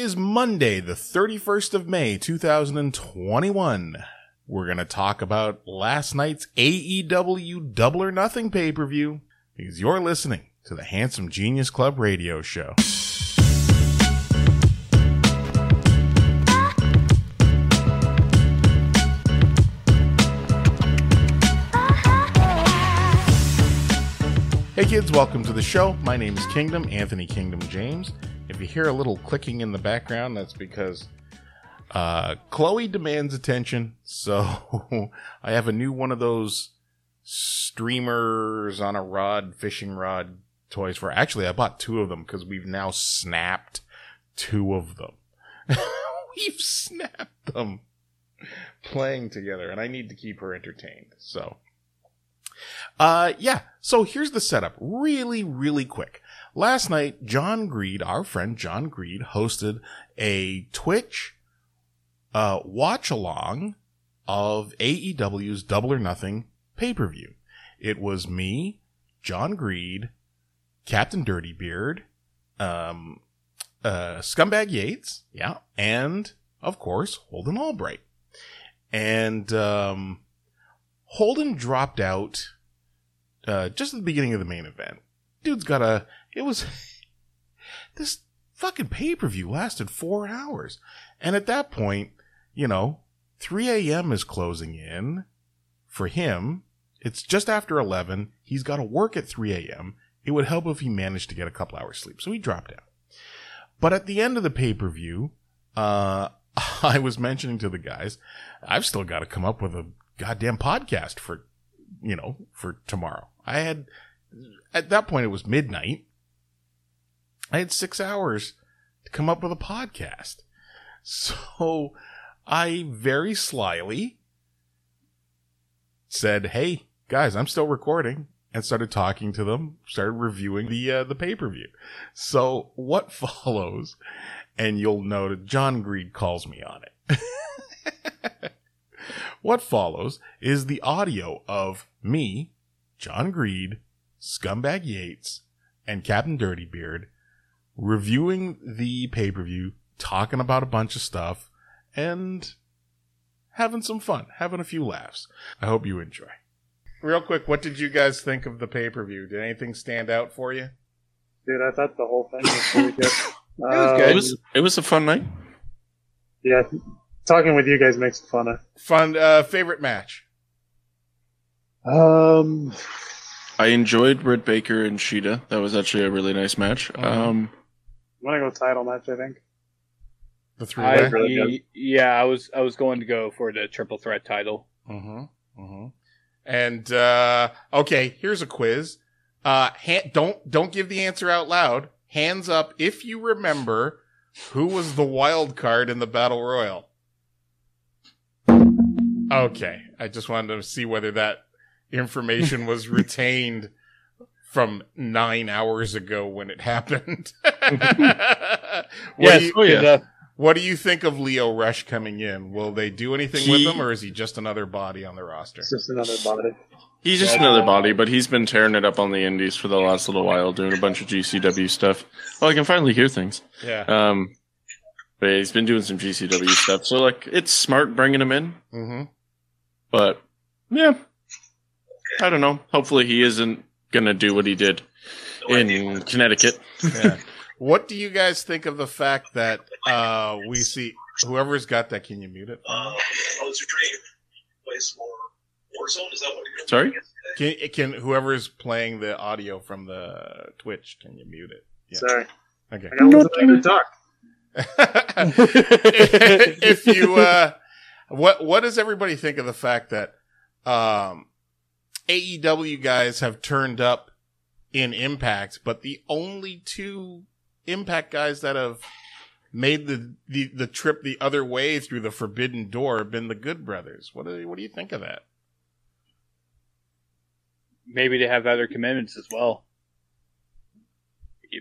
is Monday, the 31st of May, 2021. We're going to talk about last night's AEW Double or Nothing pay per view because you're listening to the Handsome Genius Club radio show. Hey kids, welcome to the show. My name is Kingdom, Anthony Kingdom James. If you hear a little clicking in the background, that's because uh, Chloe demands attention. So I have a new one of those streamers on a rod, fishing rod toys for. Actually, I bought two of them because we've now snapped two of them. we've snapped them playing together, and I need to keep her entertained. So. Uh, yeah. So here's the setup. Really, really quick. Last night, John Greed, our friend John Greed, hosted a Twitch, uh, watch along of AEW's Double or Nothing pay per view. It was me, John Greed, Captain Dirty Beard, um, uh, Scumbag Yates, yeah, and of course, Holden Albright. And, um, Holden dropped out uh, just at the beginning of the main event. Dude's got a. It was. This fucking pay per view lasted four hours. And at that point, you know, 3 a.m. is closing in for him. It's just after 11. He's got to work at 3 a.m. It would help if he managed to get a couple hours sleep. So he dropped out. But at the end of the pay per view, uh, I was mentioning to the guys, I've still got to come up with a goddamn podcast for, you know, for tomorrow. I had, at that point, it was midnight. I had six hours to come up with a podcast. So I very slyly said, Hey, guys, I'm still recording and started talking to them, started reviewing the, uh, the pay-per-view. So what follows, and you'll note John Greed calls me on it. what follows is the audio of me, John Greed, Scumbag Yates, and Captain Dirtybeard reviewing the pay per view, talking about a bunch of stuff, and having some fun, having a few laughs. I hope you enjoy. Real quick, what did you guys think of the pay per view? Did anything stand out for you? Dude, I thought the whole thing was really good. It was good. It was it was a fun night. Yeah, talking with you guys makes it fun. Fun uh, favorite match. Um, I enjoyed Britt Baker and Shida. That was actually a really nice match. Mhm. Um, I'm gonna go title match. I think. The three I, really good. yeah, I was I was going to go for the triple threat title. Mm-hmm. Mm-hmm. And uh, okay, here's a quiz. Uh, ha- don't don't give the answer out loud. Hands up if you remember who was the wild card in the battle royal. Okay, I just wanted to see whether that information was retained from nine hours ago when it happened. what, yes, do you, oh, yeah. uh, what do you think of Lio Rush coming in? Will they do anything He- with him, or is he just another body on the roster? Just another body. he's just another body, but he's been tearing it up on the indies for the last little while, doing a bunch of GCW stuff. Well, I can finally hear things. Yeah. Um, but yeah, he's been doing some GCW stuff, so like it's smart bringing him in. Mm-hmm. But yeah, I don't know. Hopefully, he isn't gonna do what he did in Connecticut. Yeah. what do you guys think of the fact that uh, we see whoever's got that? Can you mute it? Uh, oh, it's your dream. Place for Warzone? Is that what you're Sorry? Can can whoever's playing the audio from the Twitch? Can you mute it? Yeah. Sorry, Okay. I got to talk. if you uh what what does everybody think of the fact that um AEW guys have turned up in Impact, but the only two Impact guys that have made the, the, the trip the other way through the forbidden door have been the Good Brothers. What do what do you think of that? maybe they have other commitments as well.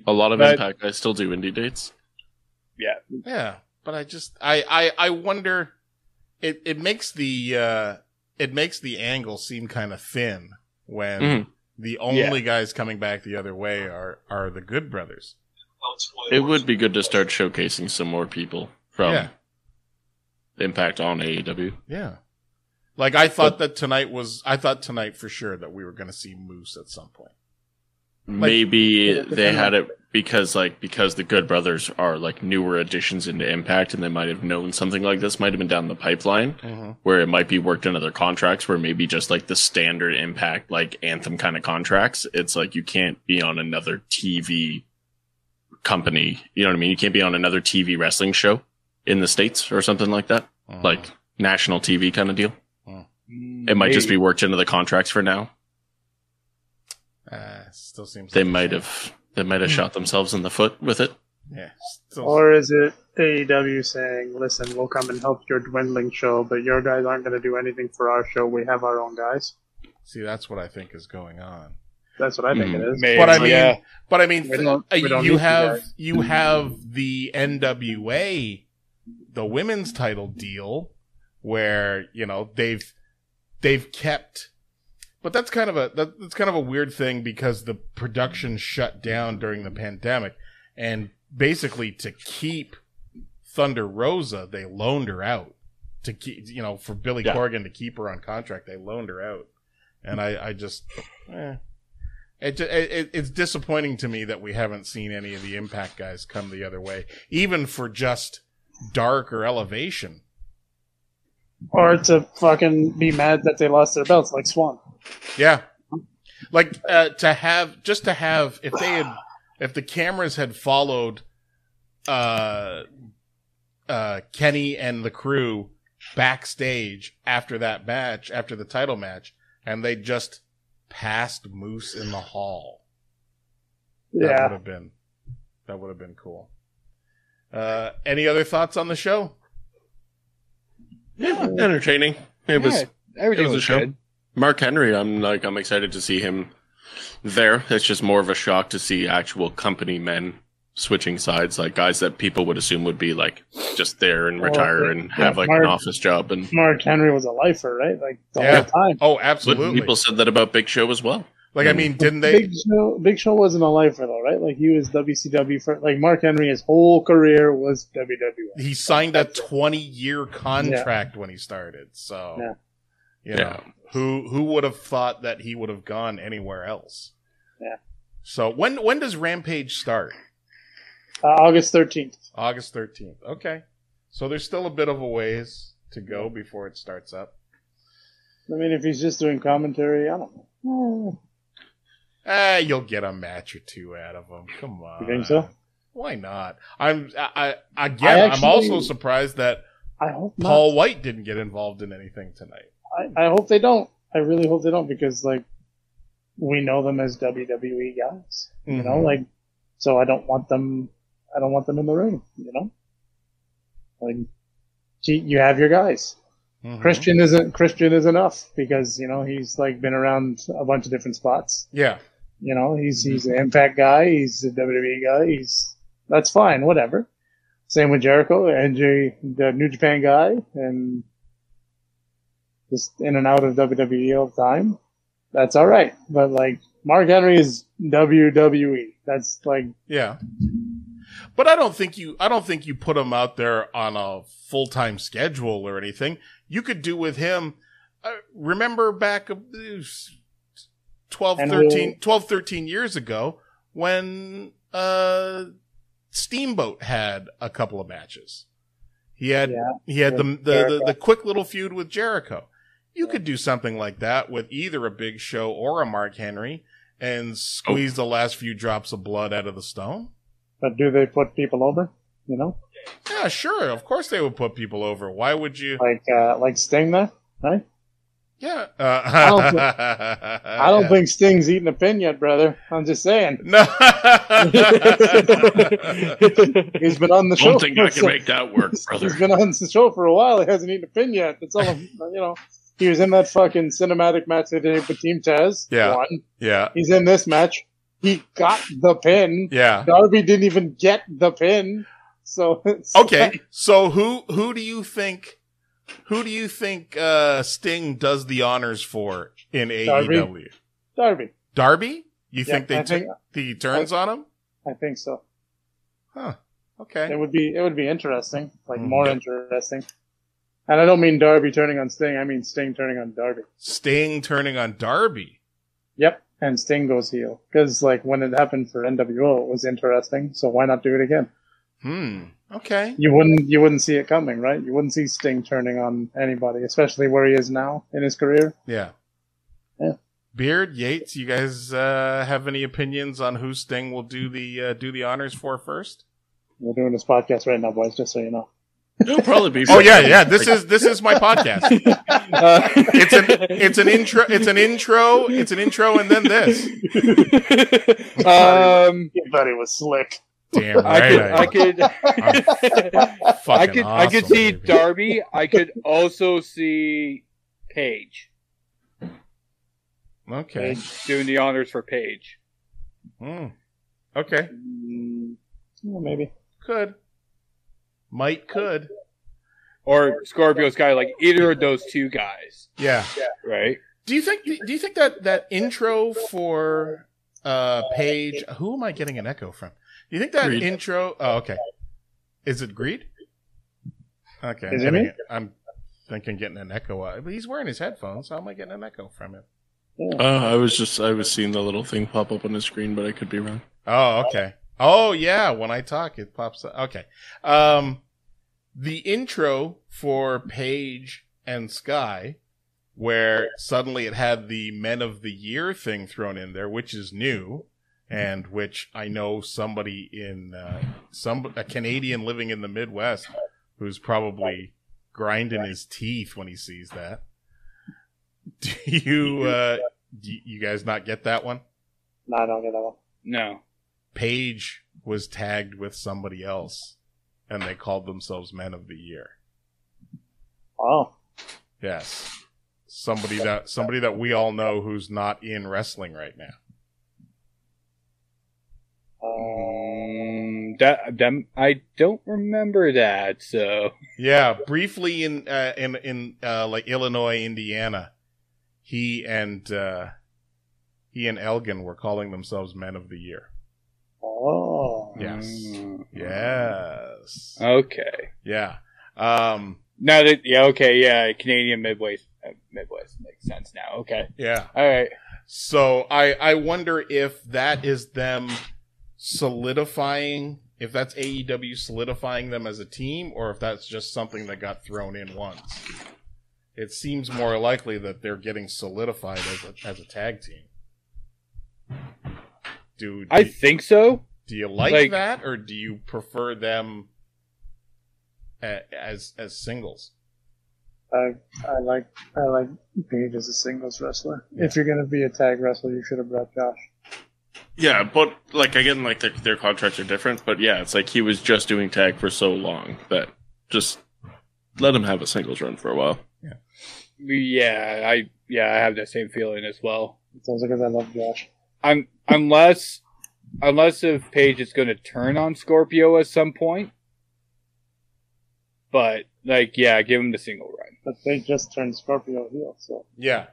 A lot of But- Impact guys still do indie dates. Yeah, Yeah, but I just I I I wonder it it makes the uh it makes the angle seem kind of thin when Mhm. the only guys coming back the other way are are the Good Brothers. It would be good to start showcasing some more people from Yeah. Impact on AEW. Yeah. Like I thought that tonight was I thought tonight for sure that we were going to see Moose at some point. Maybe they had it because like because the Good Brothers are like newer additions into Impact, and they might have known something like this might have been down the pipeline, Mm-hmm. where it might be worked in other contracts, where maybe just like the standard Impact like Anthem kind of contracts, it's like you can't be on another TV company. You know what I mean? You can't be on another TV wrestling show in the states or something like that, Mm-hmm. like national TV kind of deal. It might just be worked into the contracts for now. Uh, still seems They like might shame. have they might have shot themselves in the foot with it. Yeah. Still, Or is it AEW saying, "Listen, we'll come and help your dwindling show, but your guys aren't going to do anything for our show. We have our own guys." see, that's what I think is going on. That's what I think Hmm. it is. Maybe, But I mean, yeah. but I mean, We don't- uh, we don't you have you have the NWA, the women's title deal, where you know they've they've kept, but that's kind of a that, that's kind of a weird thing because the production shut down during the pandemic, and basically to keep Thunder Rosa, they loaned her out to keep you know for Billy Yeah. Corgan to keep her on contract, they loaned her out, and I I just. Eh. It, it, it- it's disappointing to me that we haven't seen any of the Impact guys come the other way, even for just Dark or Elevation. Or to fucking be mad that they lost their belts, like Swann. Yeah, like uh, to have just to have if they had if the cameras had followed uh, uh, Kenny and the crew backstage after that match, after the title match, and they just passed Moose in the hall. That would have been that would have been cool. Uh, any other thoughts on the show? Yeah, entertaining. It was everything it was a was, show. good. Mark Henry. I'm like I'm excited to see him there. It's just more of a shock to see actual company men switching sides, like guys that people would assume would be like just there and Well, retire yeah, and have like Mark- an office job. And Mark Henry was a lifer, right? Like the Yeah. whole time. Oh, but absolutely. people said that about Big Show as well. like, I mean, didn't they? Big Show, Big Show wasn't a lifer though, right? Like he was WCW for like Mark Henry. His whole career was WWE. He signed a 20 year contract when he started. So, Yeah. you know, who who would have thought that he would have gone anywhere else? Yeah. So when when does Rampage start? Uh, August thirteenth. August 13th. Okay. So there's still a bit of a ways to go before it starts up. I mean, if he's just doing commentary, I don't know. Ah, you'll get a match or two out of him. Come on. You think so? Why not? I'm I, I again. I I'm also surprised that I hope not. Paul White didn't get involved in anything tonight. I, I hope they don't. I really hope they don't because like we know them as WWE guys. You know, Mhm. like so I don't want them. I don't want them in the ring. You know, like you you have your guys. Mhm. Christian isn't Christian is enough because you know he's like been around a bunch of different spots. Yeah. You know, he's he's an Impact guy. He's a WWE guy. He's that's fine, whatever. Same with Jericho, NJ, the New Japan guy, and just in and out of WWE all the time. That's all right. But like Mark Henry is WWE. That's like Yeah. But I don't think you I don't think you put him out there on a full-time schedule or anything. You could do with him uh, remember back uh, 12 13, 12 13 years ago when uh Steamboat had a couple of matches. He had Yeah, he had the the, the the quick little feud with Jericho. You could do something like that with either a Big Show or a Mark Henry and squeeze the last few drops of blood out of the stone. but do they put people over? You know, Yeah, sure. Of course they would put people over. Why would you? like uh, like Sting there, right? Yeah. Uh, I don't I don't think Sting's eating a pin yet, brother. I'm just saying. No. He's been on the show. Don't think I can so- make that work, brother. He's been on the show for a while. He hasn't eaten a pin yet. That's all. I'm, you know, he was in that fucking cinematic match they did with Team Taz. Yeah. Won. yeah. He's in this match. He got the pin. Yeah. Darby didn't even get the pin. So Okay. So who who do you think who do you think uh Sting does the honors for in Darby. AEW? Darby. Darby? You Yeah, think they I think- tu- he turns on him? I think so. Huh. Okay. It would be it would be interesting, like Mhm. more interesting. And I don't mean Darby turning on Sting. I mean Sting turning on Darby. Sting turning on Darby. Yep. And Sting goes heel because like when it happened for NWO, it was interesting. So why not do it again? Hmm. Okay. You wouldn't you wouldn't see it coming, right? You wouldn't see Sting turning on anybody, especially where he is now in his career. Yeah. Yeah. Beard Yates, you guys uh, have any opinions on who Sting will do the uh, do the honors for first? We're doing this podcast right now, boys, just so you know. It'll probably be. Oh yeah, yeah. This is this is my podcast. Uh, It's an it's an intro. It's an intro. It's an intro, and then this. um, You thought it was slick. Damn I right. could, I I'm could, I fucking could, I could see baby. Darby. I could also see Page Okay. doing the honors for Page. Hmm. Okay. Mm, well, maybe. Could. Might could. Or Scorpio Sky, like either of those two guys, Yeah. right? Do you think? Do you think that that intro for uh Page? Who am I getting an echo from? Do you think that Greed. intro? Oh, okay. Is it Greed? Okay. I'm Is it getting- me? I'm thinking getting an echo. out- But he's wearing his headphones. So how am I getting an echo from him? Yeah. Uh, I was just I was seeing the little thing pop up on the screen, but I could be wrong. Oh, okay. Oh, yeah. When I talk, it pops up. Okay. Um, the intro for Page and Sky, where suddenly it had the Men of the Year thing thrown in there, which is new, and which I know somebody in uh, some a Canadian living in the Midwest who's probably grinding his teeth when he sees that. Do you uh, do you guys not get that one? No, I don't get that one. No. Page was tagged with somebody else, and they called themselves Men of the Year. Oh, Yes, somebody that somebody that we all know who's not in wrestling right now. Um, that them I don't remember that. So Yeah, briefly in uh, in in uh, like Illinois, Indiana, he and uh, he and Elgin were calling themselves Men of the Year. Oh, Yes, Mm. yes, Okay. yeah. Um, Now that yeah, okay, yeah, Canadian Midwest uh, Midwest makes sense now. Okay. yeah. All right. So I I wonder if that is them solidifying if that's AEW solidifying them as a team or if that's just something that got thrown in once. It seems more likely that they're getting solidified as a as a tag team. Do, do, I think so. do you like, like- that or do you prefer them as as singles? I I like I like Page as a singles wrestler. If you're gonna be a tag wrestler, you should have brought Josh. Yeah, but like again, like their, their contracts are different. But yeah, it's like he was just doing tag for so long that just let him have a singles run for a while. Yeah, I yeah, I have that same feeling as well. It's also because I love Josh. I'm unless unless if Page is going to turn on Scorpio at some point. But like, yeah, give him the single run. But they just turned Scorpio heel, so Yeah.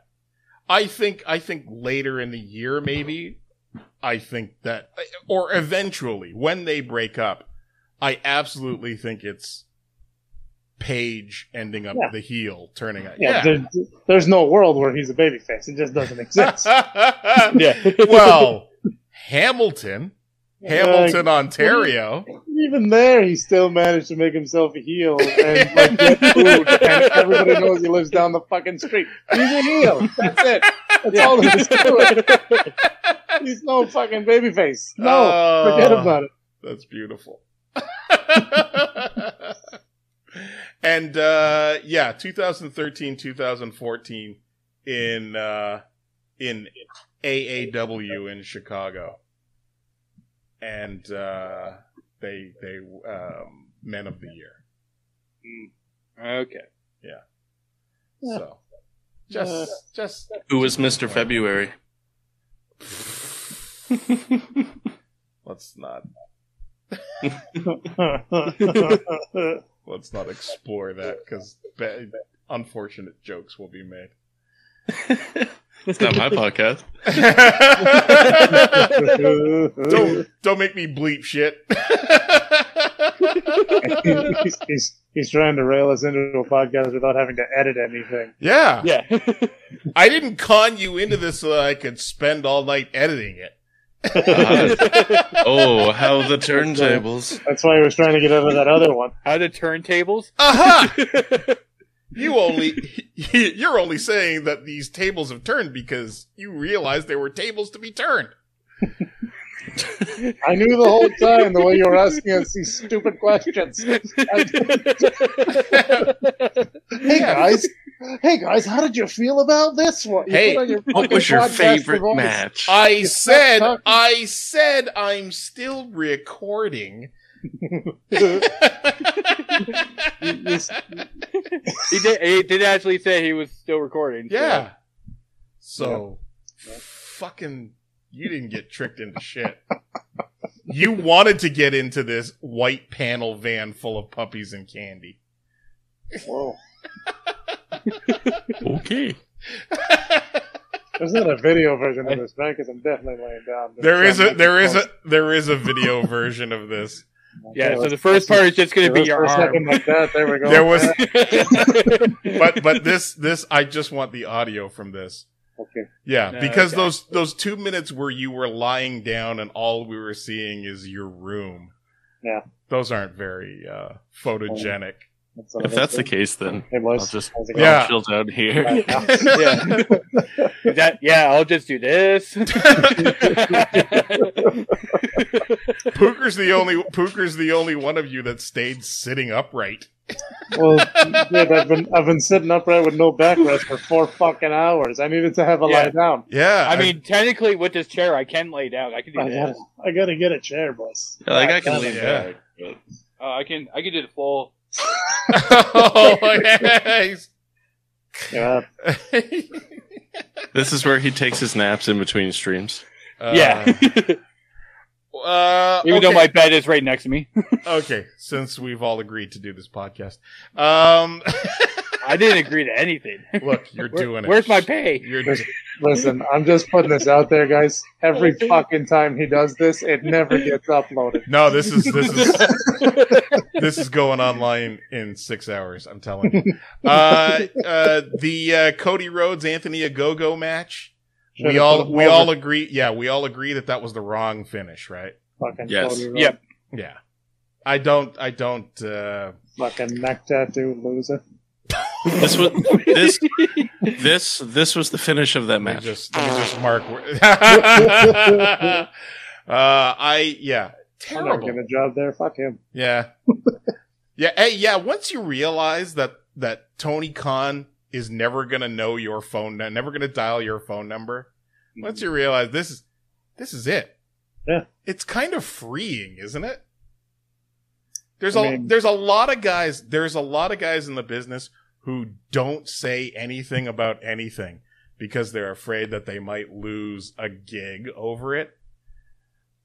I think I think later in the year maybe I think that or eventually when they break up I absolutely think it's Page ending up Yeah. the heel turning out. yeah, Yeah. There, there's no world where he's a babyface. It just doesn't exist. Yeah. well, Hamilton, Hamilton, Ontario. Even there, he still managed to make himself a heel and like get food, and everybody knows he lives down the fucking street. He's a heel. That's it. That's all to it. He's no fucking babyface. No, Oh, forget about it. That's beautiful. And uh yeah, 2013, 2014 in uh in AAW in Chicago. And uh they they um men of the year. Okay. Yeah. So just just Who was Mister February? let's not let's not explore that cuz unfortunate jokes will be made. It's not my podcast. don't don't make me bleep shit. he's, he's, he's trying to rail us into a podcast without having to edit anything. yeah. Yeah. I didn't con you into this so that I could spend all night editing it. oh, how the turntables. That's why he was trying to get over that other one. How the turntables? Aha! You only you're only saying that these tables have turned because you realized there were tables to be turned. I knew the whole time the way you were asking us these stupid questions. Hey guys, hey guys, how did you feel about this one? You Hey, on What was your favorite voice. match? I You said. I said I'm still recording. You- you- he did. He did actually say he was still recording. so- Yeah. So, fucking, you didn't get tricked into shit. You wanted to get into this white panel van full of puppies and candy. Whoa. Okay. There's not a video version of this, right? Because I'm definitely laying down. there is a there is a there is a video version of this. Yeah. So the first part is just going to be your for arm. like that. There we go. There was but but this this I just want the audio from this. okay. Yeah, No, because okay. those those 2 minutes where you were lying down and all we were seeing is your room. Yeah. Those aren't very uh photogenic. That's If that's the case, then Hey, boys. I'll just How's Yeah. I'll chill down here. yeah. That, yeah. I'll just do this. Pooker's the only Pooker's the only one of you that stayed sitting upright. well, dude, I've been I've been sitting upright with no backrest for four fucking hours. I needed to have a Yeah. lie down. Yeah, I mean, technically, with this chair, I can lay down. I can do I gotta. I gotta get a chair, boss. Yeah, like I God can damn lean it. Yeah. Uh, I can. I can do the full. Oh, yes. Yeah, This is where he takes his naps in between streams. yeah. Uh, Even okay. though my bed is right next to me, okay, since we've all agreed to do this podcast, um, I didn't agree to anything. look, you're Where- doing it. Where's my pay? You're listen, I'm just putting this out there, guys. Every fucking time he does this, it never gets uploaded. no. This is this is this is going online in six hours. I'm telling you. Uh, uh, the uh, Cody Rhodes Anthony Ogogo match. Should've we all we over. all agree. Yeah, we all agree that that was the wrong finish, right? Fucking Yes. Cody Rhodes. Yep. Yeah. I don't. I don't. uh Fucking neck tattoo loser. This was this this this was the finish of that Let match. just let me just mark. Uh, I yeah, I'm not terrible. getting a job there. Fuck him. Yeah, yeah. Hey, yeah. Once you realize that that Tony Khan is never gonna know your phone, never gonna dial your phone number. Once you realize this is this is it. Yeah. it's kind of freeing, isn't it? There's I a mean- there's a lot of guys. There's a lot of guys in the business who don't say anything about anything because they're afraid that they might lose a gig over it.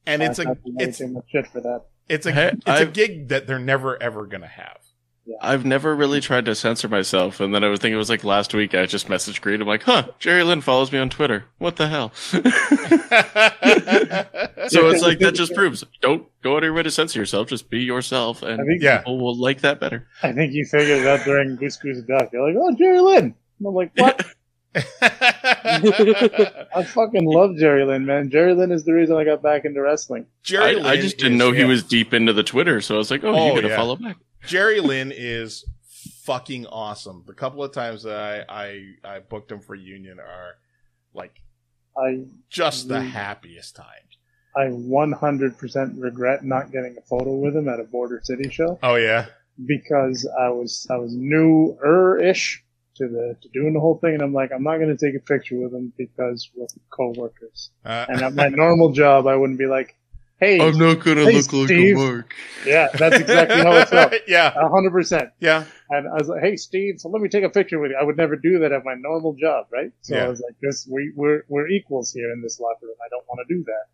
And it's I a have it's too shit for that. it's a it's a I've- gig that they're never ever gonna have. I've never really tried to censor myself, and then I was thinking it was like last week. I just messaged Greed. I'm like, "Huh, Jerry Lynn follows me on Twitter. What the hell?" so it's like that just proves don't go out of your way to censor yourself. Just be yourself, and I and think yeah, people will like that better. I think you figured it out during Goose Goose Duck. You're like, oh, Jerry Lynn. And I'm like, what? I fucking love Jerry Lynn, man. Jerry Lynn is the reason I got back into wrestling. Jerry I, I just didn't is- know he yeah. was deep into the Twitter, so I was like, "Oh, Oh, you gotta yeah. follow back." Jerry Lynn is fucking awesome. The couple of times that I I, I booked him for Union are like I just the happiest times. I 100% regret not getting a photo with him at a Border City show Oh yeah, because I was I was newer-ish to the to doing the whole thing, and I'm like, I'm not going to take a picture with him because we're coworkers. uh, And at my normal job, I wouldn't be like, Hey, I'm not gonna Hey, Steve. mark. yeah, that's exactly how it felt. yeah, A hundred percent. yeah. And I was like, "Hey, Steve, so let me take a picture with you." I would never do that at my normal job, right? So Yeah. I was like, "This, we, we're we're equals here in this locker room. I don't want to do that."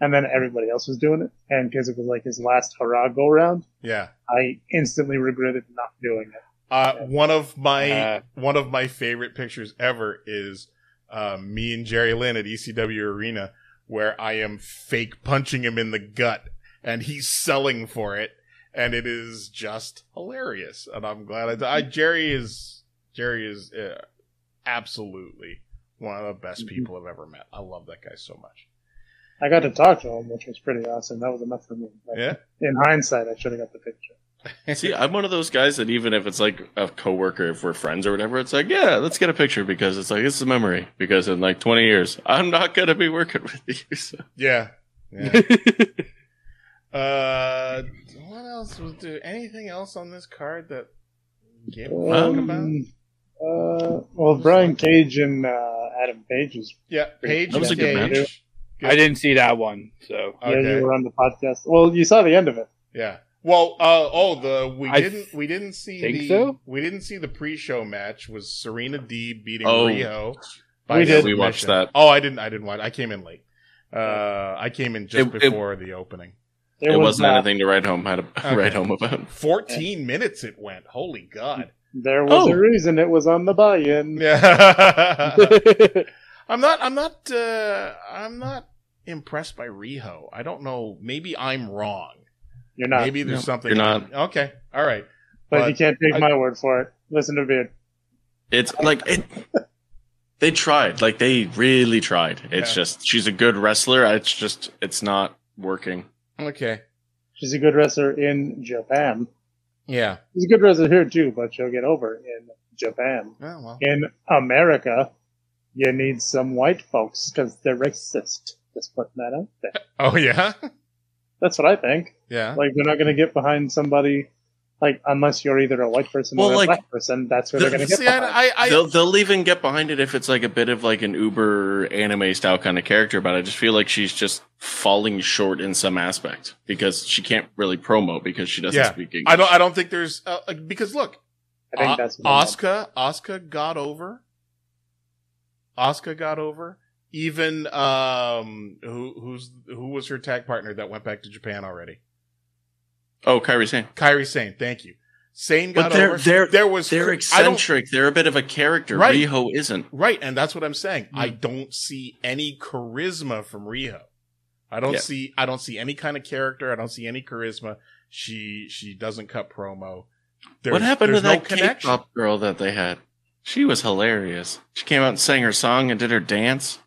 And then everybody else was doing it, and because it was like his last hurrah go round, Yeah. I instantly regretted not doing it. Uh, one of my Uh. one of my favorite pictures ever is uh, me and Jerry Lynn at ECW Arena, where I am fake punching him in the gut, and he's selling for it, and it is just hilarious. And I'm glad I, I Jerry is Jerry is uh, absolutely one of the best Mhm. people I've ever met. I love that guy so much. I got to talk to him, which was pretty awesome. That was enough for me. But Yeah. In hindsight, I should have got the picture. See, I'm one of those guys that even if it's like a coworker, if we're friends or whatever, it's like, yeah, let's get a picture because it's like it's a memory. Because in like 20 years, I'm not gonna be working with you. So. Yeah. Yeah. uh, what else was there? Anything else on this card that Gabe will talk about? Um, uh, well, Brian Cage and uh, Adam Page was. Yeah, Page That was a good Cage. match. Good. I didn't see that one, so Yeah, Okay. you were on the podcast. Well, you saw the end of it. Yeah. Well, uh, oh, the we I didn't we didn't see think the so? we didn't see the pre-show match was Serena Deeb beating Oh. Riho. We did. We watched that. Oh, I didn't. I didn't watch. I came in late. Uh, I came in just It- it- before the opening. It, It, was wasn't anything to write home. Had to Okay. write home about. Fourteen minutes it went. Holy God. There was Oh. a reason it was on the buy-in. Yeah. I'm not. I'm not. Uh, I'm not impressed by Riho. I don't know. Maybe I'm wrong. You're not, Maybe there's No, something. you're not. Okay. All right. but, but you can't take I- my word for it. Listen to Beard. It's like it. They tried, like they really tried. It's Yeah. just she's a good wrestler. It's just it's not working. Okay. She's a good wrestler in Japan. Yeah. She's a good wrestler here too, but she'll get over in Japan. Oh, well. In America, you need some white folks because they're racist. Just putting that out there. Oh yeah. That's what I think. Yeah. Like they're not going to get behind somebody, like unless you're either a white person Well, or a black person. That's who they're going to get behind. I, I, I they'll they'll even get behind it if it's like a bit of like an Uber anime style kind of character. But I just feel like she's just falling short in some aspect because she can't really promo because she doesn't Yeah. speak English. I don't. I don't think there's uh, like, because look, I think O- that's what I'm- Asuka. Asuka got over. Asuka got over. Even um, who who's who was her tag partner that went back to Japan already? oh, Kairi Sane. Kairi Sane. Thank you. Sane But got they're- over. they're- there was They're eccentric. They're a bit of a character. Right. Riho isn't. Right, and that's what I'm saying. I Hmm. don't see any charisma from Riho. I don't Yeah. see I don't see any kind of character. I don't see any charisma. She she doesn't cut promo. There's, what happened to there's that no connection. K-pop girl that they had? She was hilarious. She came out and sang her song and did her dance.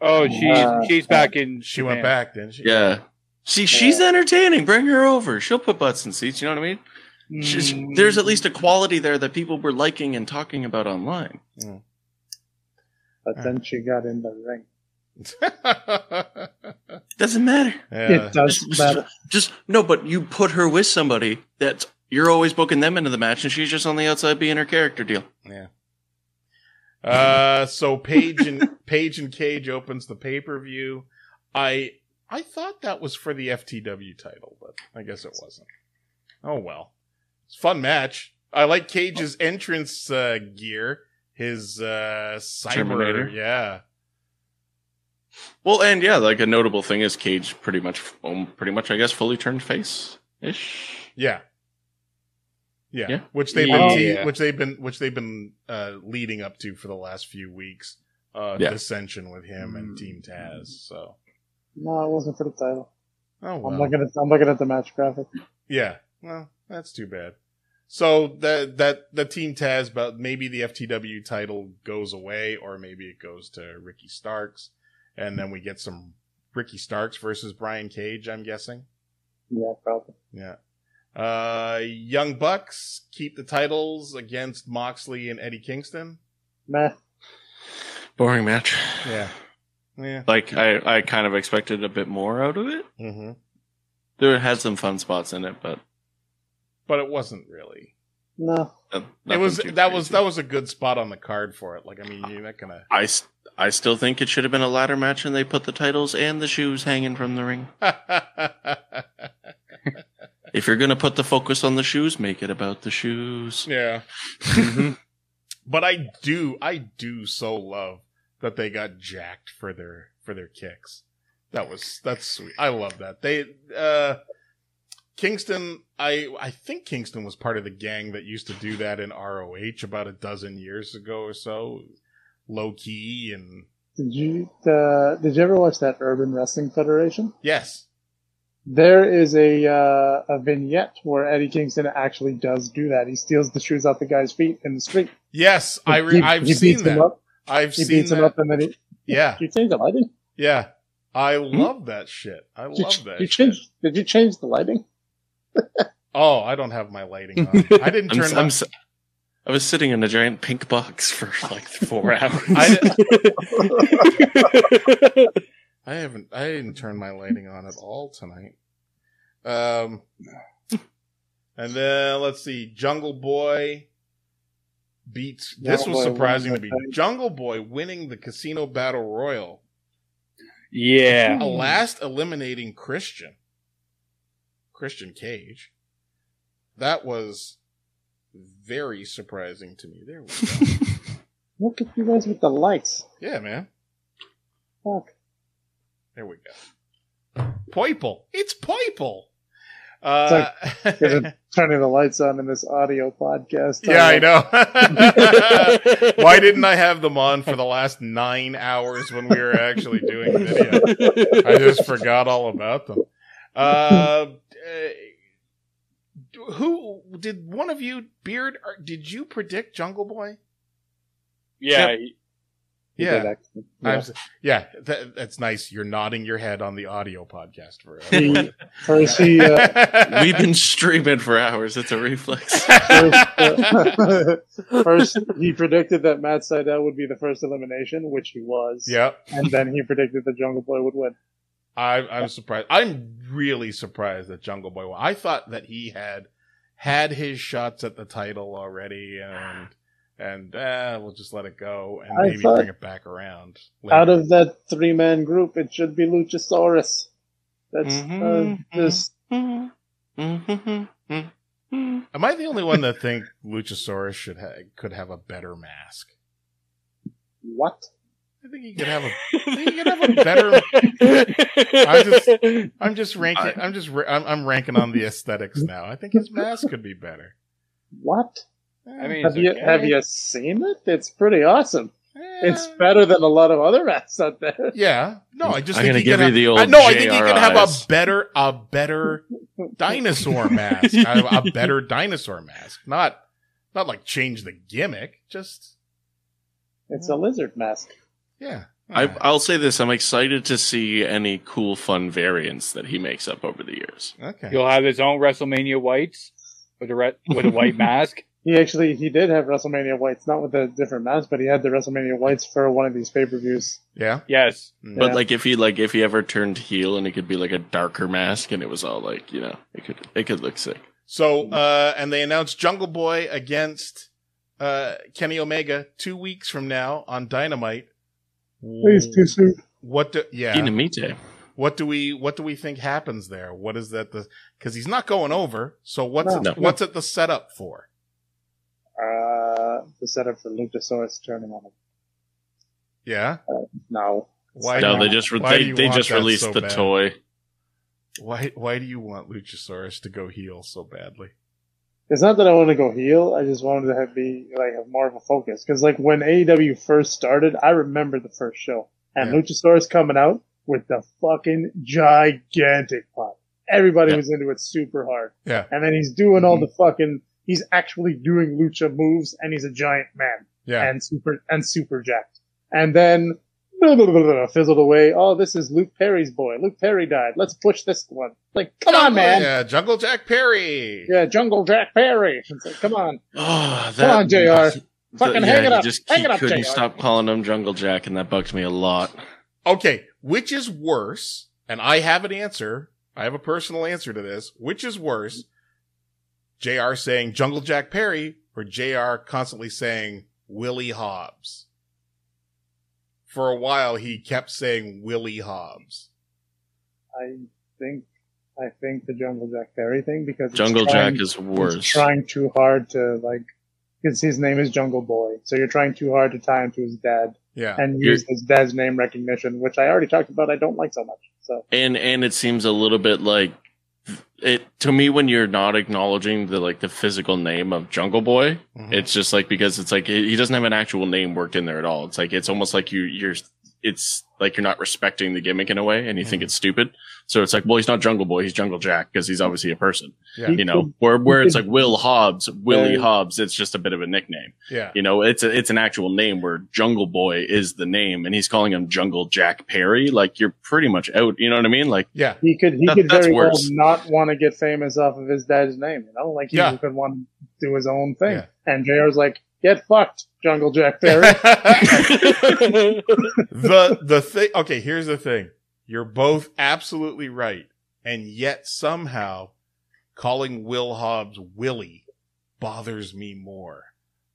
Oh, she's Uh, she's back in. She went back, didn't she? Yeah. See, she's entertaining. Bring her over. She'll put butts in seats. You know what I mean? She's, Mm, there's at least a quality there that people were liking and talking about online. But then she got in the ring. Doesn't matter. yeah. It does Just- matter. Just no, but you put her with somebody that you're always booking them into the match, and she's just on the outside being her character deal. Yeah. Uh, so Page and Page and Cage opens the pay per view. I I thought that was for the FTW title, but I guess it wasn't. Oh well, it's a fun match. I like Cage's entrance uh, gear, his uh, cyber, Terminator? yeah, Well, and yeah, like a notable thing is Cage pretty much, um, pretty much, I guess, fully turned face ish. yeah, yeah, Yeah. Which they've been, Yeah. te- Yeah. which they've been, which they've been uh, leading up to for the last few weeks. Uh, Yeah. dissension with him and Mm. Team Taz. So, No, it wasn't for the title. oh I'm looking at I'm looking at the match graphic. Yeah. Well, that's too bad. So that that the Team Taz, but maybe the FTW title goes away, or maybe it goes to Ricky Starks, and then we get some Ricky Starks versus Brian Cage. I'm guessing. Yeah, probably. Yeah. Uh, Young Bucks keep the titles against Moxley and Eddie Kingston. Meh. Boring match. Yeah. Yeah. Like I, I kind of expected a bit more out of it. hmm There had some fun spots in it, but But it wasn't really. No. uh, It was too that was that was a good spot on the card for it. Like I mean, you're not gonna. I I still think it should have been a ladder match, and they put the titles and the shoes hanging from the ring. If you're gonna put the focus on the shoes, make it about the shoes. yeah. Mhm. But I do, I do so love that they got jacked for their for their kicks. That was that's sweet. I love that. They uh Kingston, I I think Kingston was part of the gang that used to do that in ROH about a dozen years ago or so. low key and Did you uh, did you ever watch that Urban Wrestling Federation? yes, There is a uh, a vignette where Eddie Kingston actually does do that. He steals the shoes off the guy's feet in the street. yes, I re- He- I've he seen beats him that. Up, I've he seen beats him that. up, and then he. Yeah, Did you change the lighting? yeah. I love that shit. I Did you, love that. you shit. change, Did you change the lighting? Oh, I don't have my lighting on. I didn't I'm, turn. I'm my, s- I was sitting in a giant pink box for like four hours. I, I haven't. I didn't turn my lighting on at all tonight. Um, and then let's see. Jungle Boy beats. this Jungle was Boy surprising to me. Jungle Boy winning the Casino Battle Royal, yeah. a last eliminating Christian. Christian Cage. That was very surprising to me. There we go. Look at you guys with the lights. yeah, man. Fuck. There we go. Poiple. It's Poiple. Uh, Gonna- Turning the lights on in this audio podcast. yeah, I know. Why didn't I have them on for the last nine hours when we were actually doing video? I just forgot all about them. Uh, uh, who did one of you, Beard? Did you predict Jungle Boy? yeah. He Yeah. Yeah. I'm yeah, that, that's nice. You're nodding your head on the audio podcast for He, first, uh, We've been streaming for hours. It's a reflex. first, uh, first, he predicted that Matt Sydal would be the first elimination, which he was. Yep. And then he predicted that Jungle Boy would win. I, I'm surprised. I'm really surprised that Jungle Boy. won. I thought that he had had his shots at the title already, and and uh, we'll just let it go and I maybe bring it back around. later. Out of that three man group, it should be Luchasaurus. That's uh, Mhm, just am I the only one that think Luchasaurus should ha- could have a better mask? what? I think he could have a. I think he could have a better. I just- I'm just ranking. I'm just. I'm, I'm ranking on the aesthetics now. I think his mask could be better. What? I mean, Have you okay. have you seen it? It's pretty awesome. It's Eh, better than a lot of other masks out there. Yeah. No, I just I'm think gonna he give could you have, the old I, no, I think he JR could have a better a better dinosaur mask. a, a better dinosaur mask. Not not like change the gimmick. Just It's a lizard mask. yeah. I, I'll say this: I'm excited to see any cool, fun variants that he makes up over the years. okay. He'll have his own WrestleMania whites with a red, with a white mask. He actually he did have WrestleMania whites, not with a different mask, but he had the WrestleMania whites for one of these pay per views. Yeah. Yes. Mm. But Yeah. like, if he like, if he ever turned heel and it could be like a darker mask, and it was all like, you know, it could it could look sick. So uh and they announced Jungle Boy against uh Kenny Omega two weeks from now on Dynamite. Please, too soon. What do yeah? Dynamite. What do we what do we think happens there? What is that the because he's not going over. So what's No. it, what's it the setup for? Uh, the setup for Luchasaurus turning on him. Yeah. No. Why? No, they just re- they, they just released so the bad? toy. Why why do you want Luchasaurus to go heel so badly? It's not that I want to go heel. I just wanted to have be like have more of a focus because like when AEW first started, I remember the first show and Yeah. Luchasaurus coming out with the fucking gigantic pop. Everybody Yeah. was into it super hard, Yeah. and then he's doing all the fucking. He's actually doing lucha moves, and he's a giant man Yeah. and super and super jacked. And then blah, blah, blah, blah, fizzled away. Oh, this is Luke Perry's boy. Luke Perry died. Let's push this one. Like, come on, man. Yeah, Jungle Jack Perry. Yeah, Jungle Jack Perry. It's like, come on. Oh, Come on, JR. the- Fucking yeah, hang it up. Just Hang it up, couldn't JR. stop calling him Jungle Jack, and that bugged me a lot. Okay, which is worse? And I have an answer. I have a personal answer to this. Which is worse? JR saying Jungle Jack Perry or JR constantly saying Willie Hobbs? For a while, he kept saying Willie Hobbs. I think I think the Jungle Jack Perry thing because Jungle trying, Jack is it's worse. trying too hard to like because his name is Jungle Boy, so you're trying too hard to tie him to his dad Yeah. and You're- use his dad's name recognition, which I already talked about. I don't like so much. So and and it seems a little bit like it to me when you're not acknowledging the like the physical name of Jungle Boy, Mhm. it's just like because it's like he doesn't have an actual name worked in there at all. It's like it's almost like you you're it's like you're not respecting the gimmick in a way, and you think Mhm. it's stupid. So it's like, well, he's not Jungle Boy, he's Jungle Jack because he's obviously a person. Yeah. You know, where where it's like Will Hobbs, Willie Uh, Hobbs, it's just a bit of a nickname. yeah. You know, it's a, it's an actual name where Jungle Boy is the name, and he's calling him Jungle Jack Perry. Like you're pretty much out. You know what I mean? Like Yeah. He could he That- could very well not want to get famous off of his dad's name, you know? Like he Yeah. could want to do his own thing. Yeah. And JR's like, get fucked, Jungle Jack Perry. the the thing okay here's the thing you're both absolutely right. And yet somehow calling will hobbs willie bothers me more.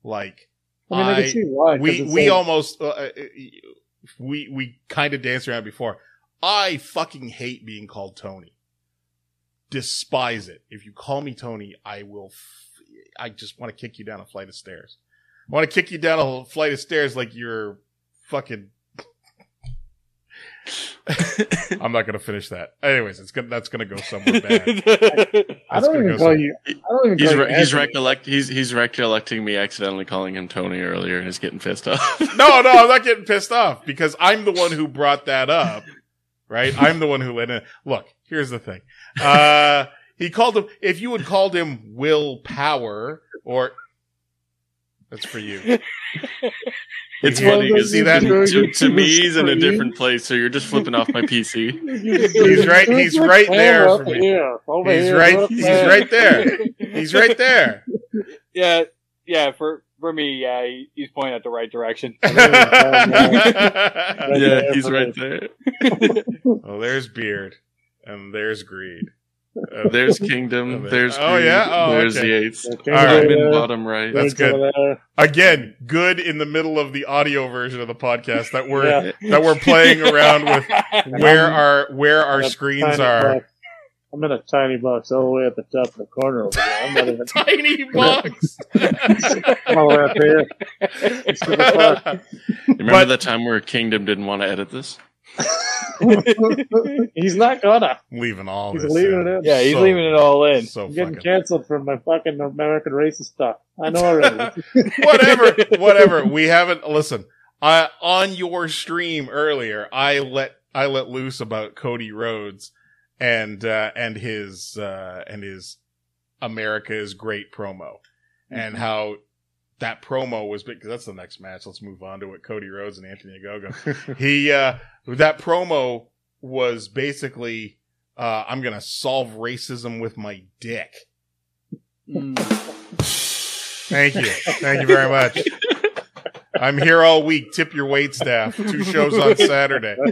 Like I mean, I, see why. we we like- almost uh, uh, we we kind of danced around before. I fucking hate being called tony. Despise it. If you call me tony i will f- i just want to kick you down a flight of stairs. I want to kick you down a flight of stairs like you're fucking I'm not gonna finish that. Anyways, it's gonna that's gonna go somewhere bad. I That's don't even go call you. I don't even he's call re- you he's recollect he's he's recollecting me accidentally calling him Tony earlier, and he's getting pissed off. No, no, I'm not getting pissed off because I'm the one who brought that up. Right? I'm the one who let in. Look, here's the thing. Uh, he called him, if you had called him Will Power or, that's for you. It's Yeah. funny because See that? to, to me he's in a different place, so you're just flipping off my PC. He's right- he's right there Over for me. here, over He's here, right, up he's there. right there. He's right there. yeah, yeah. For for me, yeah, he, he's pointing at the right direction. Yeah, he's right me. there. well, there's Beard and there's Greed. Uh, There's Kingdom. There's Oh, Greed, yeah? Oh, there's okay. the eighth. Okay, All right. I'm in there, bottom right. That's good. Again, good in the middle of the audio version of the podcast that we're Yeah. that we're playing around with where our where our in screens are. box. I'm in a tiny box all the way at the top of the corner over there. I'm not even Tiny box. all the way up here. The. Remember But- that time where Kingdom didn't want to edit this? He's not gonna. leaving all He's this. leaving in. it in. yeah, he's So- leaving it all in. So I'm getting fucking canceled for my fucking American racist stuff. I know already. whatever, whatever. We haven't listen. I on your stream earlier, I let I let loose about Cody Rhodes and uh, and his uh, and his America is great promo, and how that promo was big because that's the next match. Let's move on to it. Cody Rhodes and Anthony Ogogo. he uh, that promo was basically uh, I'm gonna solve racism with my dick. Thank you. Thank you very much. I'm here all week. Tip your wait staff. Two shows on Saturday.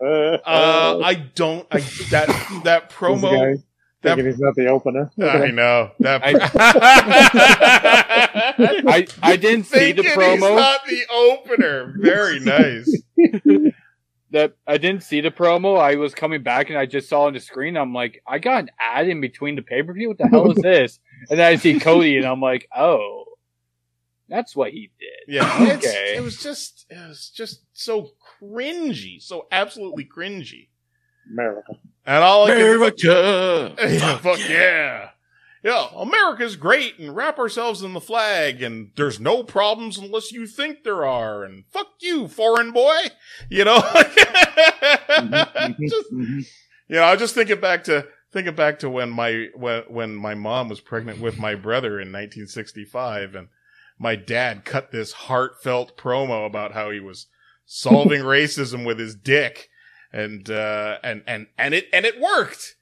Uh, I don't. I that that promo. guy That, thinking he's not the opener. Look at I know that. I I I didn't see the Thinking he's promo. not the opener. Very nice. that I didn't see the promo. I was coming back and I just saw on the screen. I'm like, I got an ad in between the pay per view. What the hell is this? And then I see Cody and I'm like, oh, that's what he did. Yeah. Okay. It was just. It was just so cringy. So absolutely cringy. America. And all I can America. Yeah, fuck yeah. Yeah, America's great and wrap ourselves in the flag and there's no problems unless you think there are and fuck you, foreign boy. You know? Just- Mhm. you know, I was just thinking back to thinking back to when my when when my mom was pregnant with my brother in 1965 and my dad cut this heartfelt promo about how he was solving racism with his dick and uh and and and it and it worked.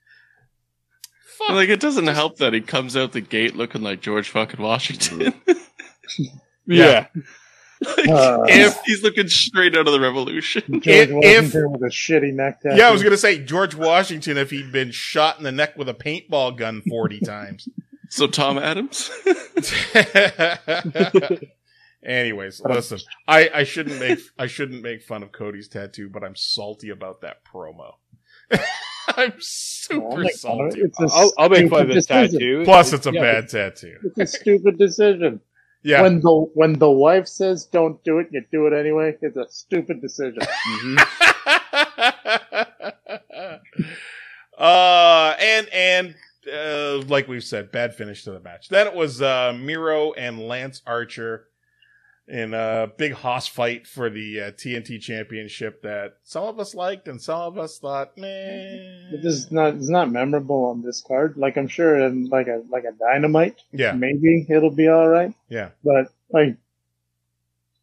Fuck. Like it doesn't help that he comes out the gate looking like George fucking Washington. Yeah. Like, Uh, If- he's looking straight out of the revolution. George if- Washington with a shitty neck tattoo. Yeah, I was gonna say George Washington if he'd been shot in the neck with a paintball gun forty times. So Tom Adams. Anyways, listen, I, I shouldn't make I shouldn't make fun of Cody's tattoo, but I'm salty about that promo. I'm I'll super make fun of it. salty. It's a I'll, I'll make fun of this decision. tattoo. Plus, it's a Yeah. bad tattoo. It's a stupid decision. Yeah, When the when the wife says don't do it, you do it anyway. It's a stupid decision. uh, and and uh, like we've said, bad finish to the match. Then it was uh, Miro and Lance Archer in a big hoss fight for the uh, TNT Championship that some of us liked and some of us thought, meh. It is not it's not memorable on this card. Like I'm sure in like a like a dynamite, Yeah, maybe it'll be all right. yeah. But like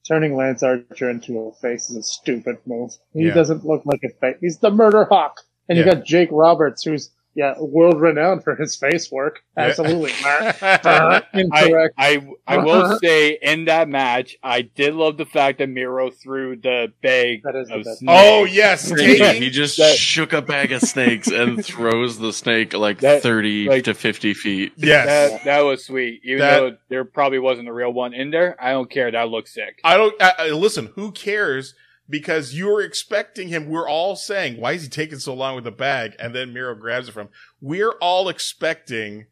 turning Lance Archer into a face is a stupid move. He Yeah. doesn't look like a face. He's the murder hawk. And you got Jake Roberts, who's yeah world renowned for his face work. Absolutely, Mark. Yeah. Incorrect. I I will uh-huh. say in that match, I did love the fact that Miro threw the bag That is the of snakes. oh, yes. he just That- shook a bag of snakes and throws the snake like That- 30 like- to 50 feet. yes. That that was sweet. Even That- though there probably wasn't a real one in there, I don't care. That looks sick. I don't I, I- listen. Who cares? Because you were expecting him. We're all saying, "Why is he taking so long with the bag?" And then Miro grabs it from. him. We're all expecting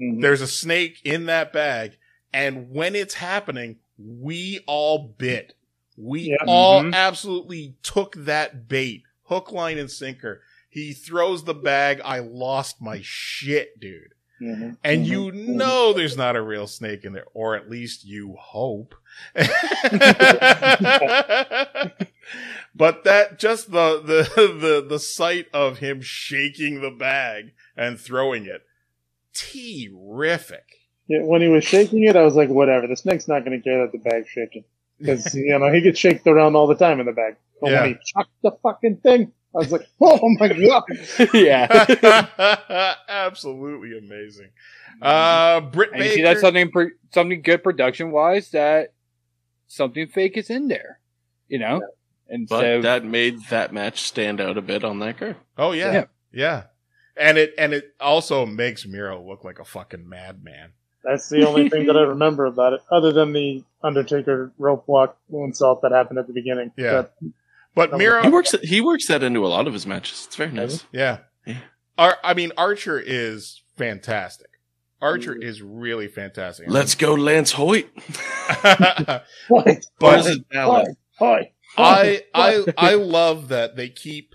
Mhm. there's a snake in that bag, and when it's happening, we all bit. We Yeah. all Mhm. absolutely took that bait, hook, line, and sinker. He throws the bag. I lost my shit, dude. Mhm. And Mhm. you Mhm. know there's not a real snake in there, or at least you hope. but that just the, the the the sight of him shaking the bag and throwing it, terrific. Yeah, when he was shaking it, I was like, whatever. The snake's not going to care that the bag's shaking because you know he gets shaken around all the time in the bag. But Yeah. when he chucked the fucking thing, I was like, oh my god. yeah. Absolutely amazing. Uh, Britt And you see that's something pro- something good production wise that something fake is in there. You know? And But so that made that match stand out a bit on that card. oh yeah, Yeah. yeah, and it and it also makes Miro look like a fucking madman. That's the only thing that I remember about it, other than the Undertaker rope walk moonsault that happened at the beginning. Yeah. But But Miro, He works he works that into a lot of his matches. It's very nice. Yeah. Yeah. Ar- I mean, Archer is fantastic. Archer Mm. is really fantastic. Let's go, Lance Hoyt. but Fight, Buzz fight, is I, I. I love that they keep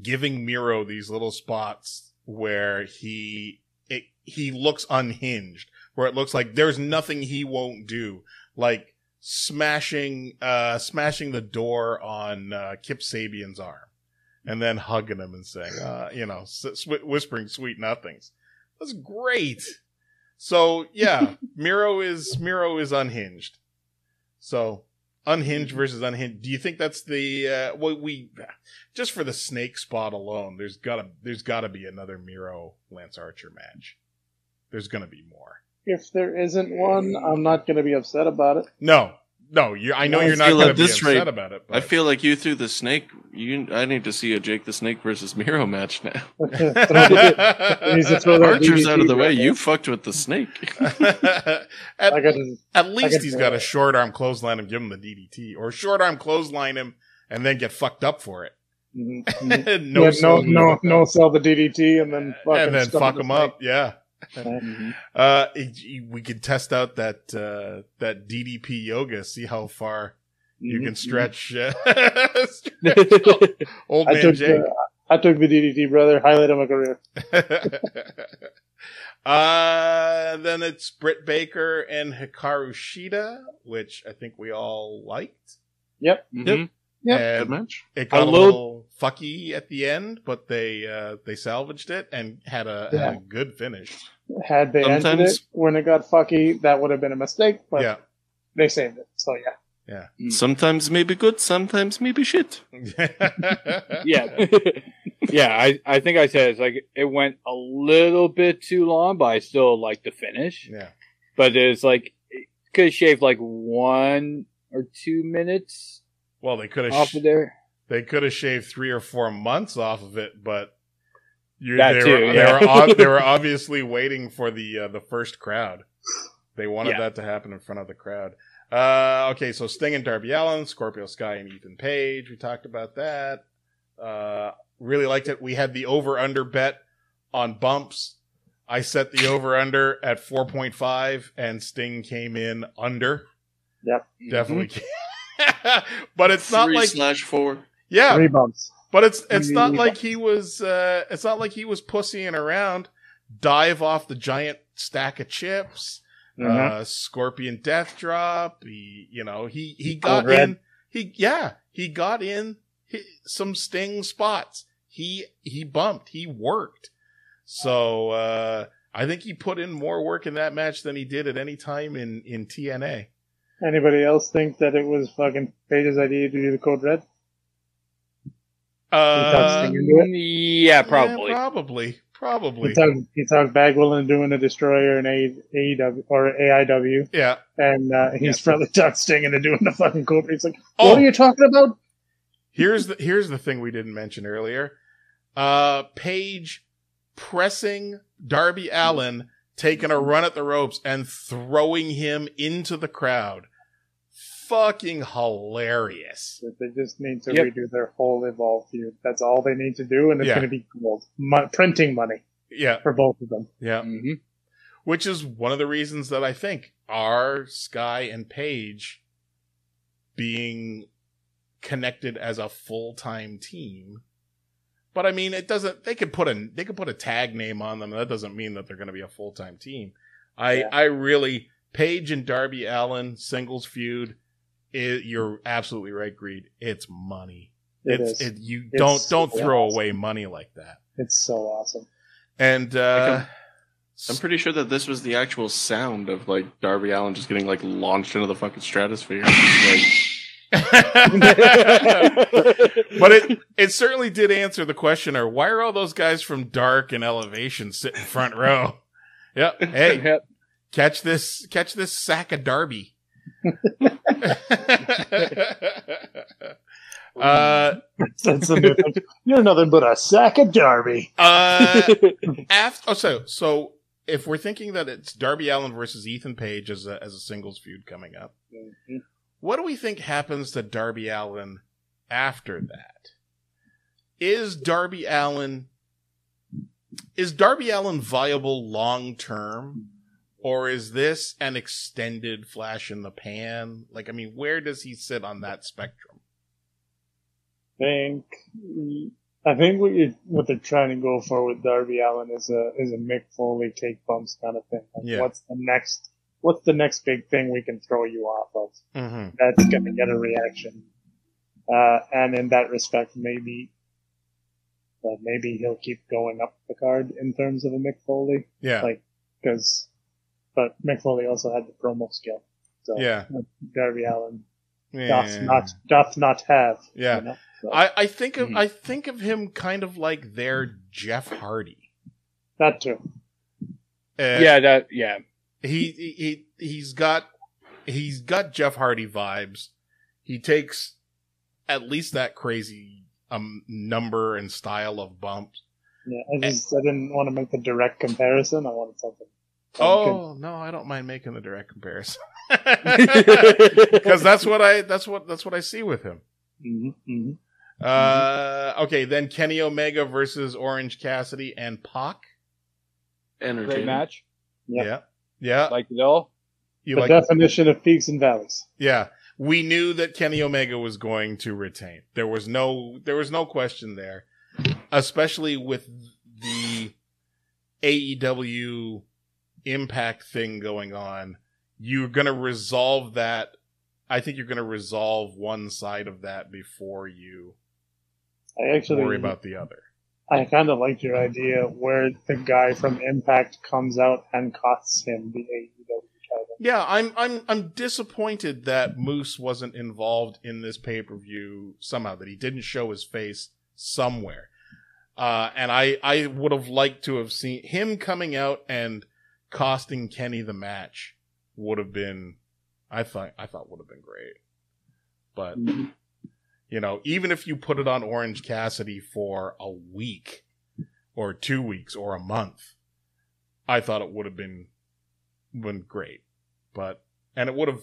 giving Miro these little spots where he, it, he looks unhinged, where it looks like there's nothing he won't do. Like smashing, uh, smashing the door on, uh, Kip Sabian's arm and then hugging him and saying, uh, you know, s- whispering sweet nothings. That's great. So yeah, Miro is Miro is unhinged. So unhinged versus unhinged. Do you think that's the uh, well we just for the snake spot alone? There's gotta there's gotta be another Miro Lance Archer match. There's gonna be more. If there isn't one, I'm not going to be upset about it. No, no. You, I know I you're not gonna be this upset rate- about it. But. I feel like you threw the snake. You, I need to see a Jake the Snake versus Miro match now. Throw the- he needs to throw that Archer's out of the way. right You fucked with the snake. at, I got to, at least he's do got a short arm clothesline and give him the DDT, or short arm clothesline him and then get fucked up for it. Mhm, mhm. no, Yeah, no, no, no, sell the DDT and then fucking and then stuff fuck the him up. Yeah. Snake. Mhm. Uh, it- we could test out that uh, that DDP yoga, see how far you can mhm. stretch, uh, stretch old I man took, Jake. the, I took the DDT, brother. Highlight of my career. uh, then it's Britt Baker and Hikaru Shida, which I think we all liked. Yep. Mhm. Yeah. Good match. It got a A little, little- fucky at the end, but they uh, they salvaged it and had a, Yeah. had a good finish. Had they ended it when it got fucky, that would have been a mistake, but yeah. they saved it. So yeah. Sometimes maybe good, sometimes maybe shit. yeah. yeah, I, I think I said it's like it went a little bit too long, but I still like the finish. yeah. But it's like it could have shaved like one or two minutes Well, they could have off of there. they could have shaved three or four months off of it, but you That they, too, were, yeah. they were ob- they were obviously waiting for the uh, the first crowd. They wanted Yeah. that to happen in front of the crowd. Uh, okay, so Sting and Darby Allin, Scorpio Sky and Ethan Page. We talked about that. Uh, really liked it. We had the over under bet on bumps. I set the over under at 4.5 and Sting came in under. Yep. Definitely. but it's not Three like slash four. yeah, Three bumps. but it's it's not Three like he was uh it's not like he was pussying around. dive off the giant stack of chips, Mhm. uh, Scorpion Death Drop. He, you know, he he got Code Red. in. He yeah, he got in hi- some sting spots. He he bumped. He worked. So uh, I think he put in more work in that match than he did at any time in in TNA. Anybody else think that it was fucking Page's idea to do the code red? Uh, Sting into it. Yeah, probably. yeah, probably, probably. He talked, he talked Bagwell into doing a destroyer in A- AEW or AIW, Yeah. and uh, he's probably talked Sting into doing the fucking code. He's like, Oh. "What are you talking about?" Here's the here's the thing we didn't mention earlier. Uh Page pressing Darby Allin, taking a run at the ropes and throwing him into the crowd. Fucking hilarious. That they just need to Yep. redo their whole Evolve feud. That's all they need to do, and it's Yeah. going to be gold. Mo- printing money Yeah, for both of them. yeah. hmm Which is one of the reasons that I think are Sky and Page being connected as a full-time team. But I mean, it doesn't. They could put a they could put a tag name on them. That doesn't mean that they're going to be a full time team. I Yeah. I really Page and Darby Allin singles feud. It, you're absolutely right, Greed. It's money. It it's is. it. You It's don't don't so throw awesome. away money like that. It's so awesome. And uh, I'm pretty sure that this was the actual sound of like Darby Allin just getting like launched into the fucking stratosphere. Like, but it it certainly did answer the question or why are all those guys from dark and elevation sitting front row yep hey Yep. catch this catch this sack of darby uh That's the. You're nothing but a sack of Darby. uh after oh so so if we're thinking that it's darby allin versus ethan page as a as a singles feud coming up what do we think happens to Darby Allin after that? Is Darby Allin is Darby Allin viable long term or is this an extended flash in the pan? Like I mean, where does he sit on that spectrum? I think I think what you what they're trying to go for with Darby Allin is a is a Mick Foley take bumps kind of thing. Like Yeah. What's the next What's the next big thing we can throw you off of Mm-hmm. that's going to get a reaction? Uh, and in that respect, maybe uh, maybe he'll keep going up the card in terms of a Mick Foley, Yeah. like because but Mick Foley also had the promo skill. So yeah. Darby Allin yeah. doth not doth not have. Yeah. You know? So, I, I think of Mhm. I think of him kind of like their Jeff Hardy. that too. Uh, yeah, that yeah. He he he- he's got he's got Jeff Hardy vibes. He takes at least that crazy um number and style of bumps. Yeah, I just I didn't want to make the direct comparison. I wanted something. Oh no, I don't mind making the direct comparison because that's what I that's what that's what I see with him. hmm hmm Uh, okay, then Kenny Omega versus Orange Cassidy and Pac. Great match. Yep. Yeah, yeah. Like it all. You the like? definition of peaks and valleys. Yeah, we knew that Kenny Omega was going to retain. There was no there was no question there, especially with the AEW Impact thing going on. You're going to resolve that. I think you're going to resolve one side of that before you I actually worry about the other. I kind of liked your idea where the guy from Impact comes out and costs him the AEW title. Yeah, I'm I'm I'm disappointed that Moose wasn't involved in this pay per view somehow. That he didn't show his face somewhere. Uh, and I I would have liked to have seen him coming out and costing Kenny the match. Would have been, I thought I thought would have been great. But you know, even if you put it on Orange Cassidy for a week or two weeks or a month, I thought it would have been been great. But and it would have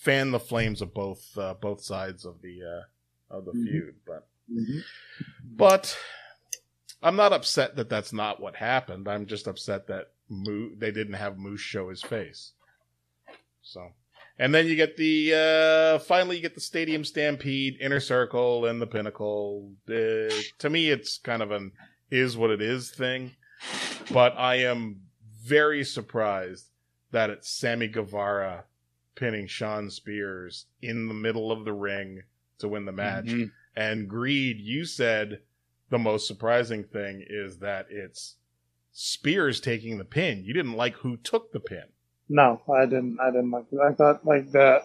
fanned the flames of both uh, both sides of the uh, of the Mhm. feud. But Mhm. but I'm not upset that that's not what happened. I'm just upset that Moo- they didn't have Moose show his face. So, and then you get the uh finally you get the Stadium Stampede, Inner Circle, and the Pinnacle. Uh, to me, it's kind of an is what it is thing. but I am very surprised that it's Sammy Guevara pinning Shawn Spears in the middle of the ring to win the match. Mhm. And Greed, you said the most surprising thing is that it's Spears taking the pin. You didn't like who took the pin. No, I didn't. I didn't like it. I thought like that.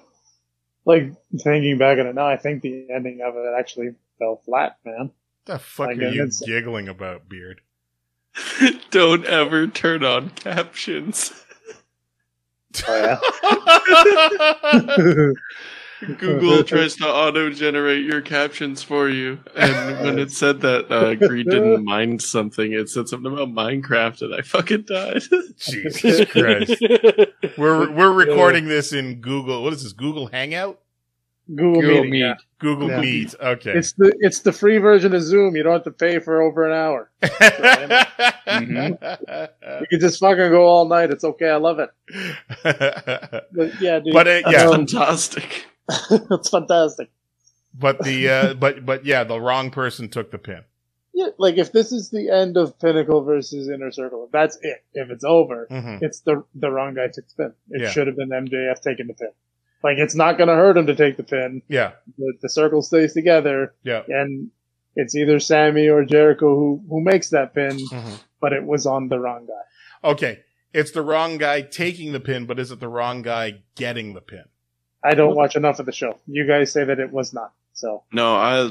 Like thinking back on it now, I think the ending of it actually fell flat, man. What the fuck Like, are you giggling about, Beard? Don't ever turn on captions. Oh, Google tries to auto generate your captions for you. And when it said that uh, Greed didn't mind something, it said something about Minecraft, and I fucking died. Jesus Christ. We're we're recording this in Google. What is this? Google Hangout? Google, Google Meet. Meet. yeah. Google Yeah. Meet. Okay. It's the it's the free version of Zoom. You don't have to pay for over an hour. You can just fucking go all night. It's okay. I love it. But yeah, dude. But, uh, yeah. um, Fantastic. it's fantastic. but the uh, but but yeah, the wrong person took the pin. Yeah, like if this is the end of Pinnacle versus Inner Circle, that's it. If it's over, Mhm. it's the the wrong guy took the pin. It Yeah. should have been MJF taking the pin. Like it's not going to hurt him to take the pin. Yeah, The, the circle stays together, yeah. and it's either Sammy or Jericho who who makes that pin. Mhm. But it was on the wrong guy. Okay, it's the wrong guy taking the pin, but is it the wrong guy getting the pin? I don't watch enough of the show. You guys say that it was not. So No, I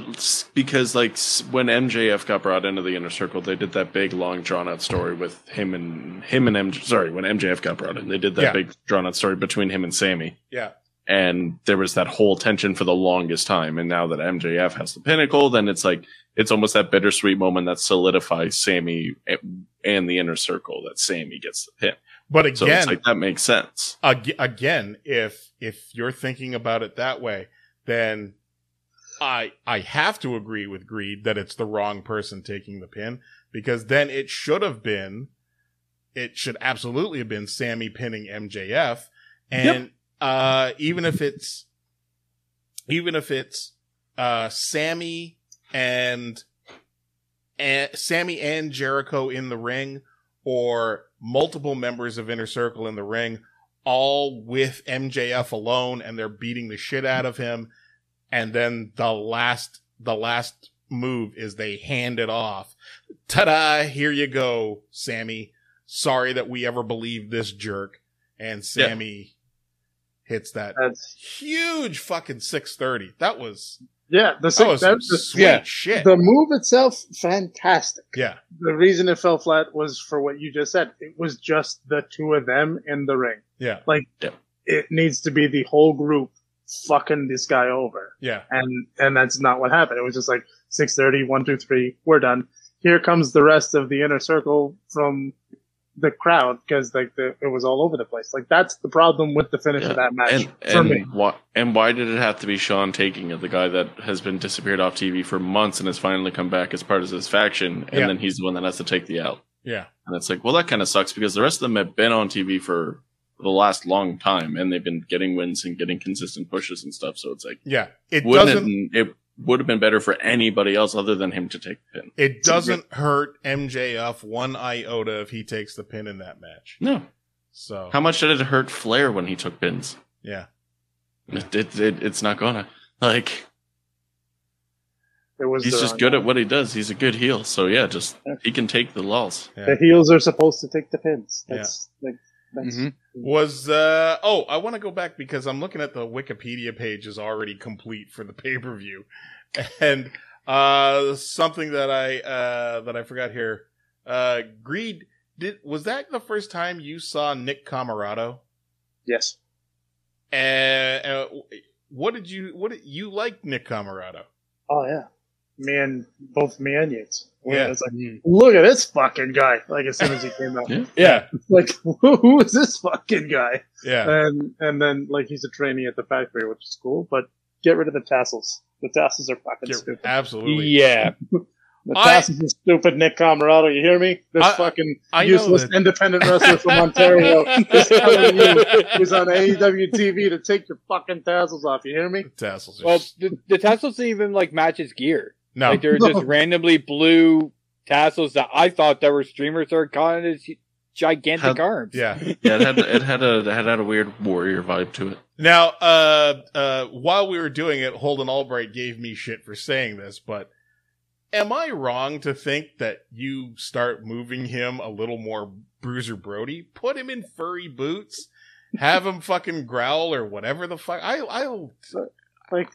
because like when MJF got brought into the inner circle, they did that big long drawn out story with him and him and MJ. Sorry, when MJF got brought in, they did that Yeah. big drawn out story between him and Sammy, Yeah, and there was that whole tension for the longest time. And now that MJF has the pinnacle, then it's like it's almost that bittersweet moment that solidifies Sammy eh, and the inner circle that Sammy gets the pin. But So again, it's like that makes sense. ag- again, if if you're thinking about it that way, then I I have to agree with Greed that it's the wrong person taking the pin because then it should have been it should absolutely have been Sammy pinning MJF and uh even if it's even if it's uh Sammy and and Sammy and Jericho in the ring or multiple members of Inner Circle in the ring all with MJF alone and they're beating the shit out of him and then the last the last move is they hand it off. Ta-da, here you go, Sammy. Sorry that we ever believed this jerk. And Yeah. Sammy hits that that's huge fucking 630. That was yeah. The that six, was that, some the, sweet yeah. shit. the move itself, fantastic. yeah. The reason it fell flat was for what you just said. It was just the two of them in the ring. Yeah. Like it needs to be the whole group fucking this guy over. Yeah. And and that's not what happened. It was just like 6:30, 1 2 3, we're done. Here comes the rest of the inner circle from the crowd because like the, it was all over the place. Like that's the problem with the finish Yeah. of that match And for and me. why and why did it have to be Shawn taking it, the guy that has been disappeared off TV for months and has finally come back as part of his faction, and Yeah. then he's the one that has to take the L. Yeah. And it's like, well, that kind of sucks because the rest of them have been on TV for the last long time, and they've been getting wins and getting consistent pushes and stuff. So it's like, Yeah. It wouldn't doesn't it, it would have been better for anybody else other than him to take the pin? it doesn't hurt MJF one iota if he takes the pin in that match. No. So How much did it hurt Flair when he took pins? yeah. It, it, it, it's not gonna like. It was He's just good at what he does. He's a good heel. So yeah, just he can take the lulls. Yeah. The heels are supposed to take the pins. That's like that's Mhm. Was uh oh, I want to go back because I'm looking at the Wikipedia page is already complete for the pay-per-view. And uh something that I uh that I forgot here. Uh Greed did was that the first time you saw Nick Comoroto? yes. Uh, uh what did you what did you like Nick Comoroto? Oh yeah. Me and both me and Yeah. It's like, mm. look at this fucking guy. Like as soon as he came out. Yeah. Yeah. like who is this fucking guy? Yeah. And and then like he's a trainee at the factory, which is cool, but get rid of the tassels. The tassels are fucking Get- stupid. absolutely. Yeah. The I- tassels are stupid, Nick Comoroto. You hear me? This I- fucking I useless independent wrestler from Ontario is telling you who's on AEW TV to take your fucking tassels off. You hear me? The tassels are Well, the, the tassels even like match his gear. No. Like they're No. just randomly blue tassels that I thought that were streamers that are caught in his gigantic How- arms. Yeah. Yeah, it had it had a it had, had a weird warrior vibe to it. Now, uh, uh, while we were doing it, Holden Albright gave me shit for saying this, but am I wrong to think that you start moving him a little more Bruiser Brody? Put him in furry boots, have him fucking growl or whatever the fuck. I, I'll. Like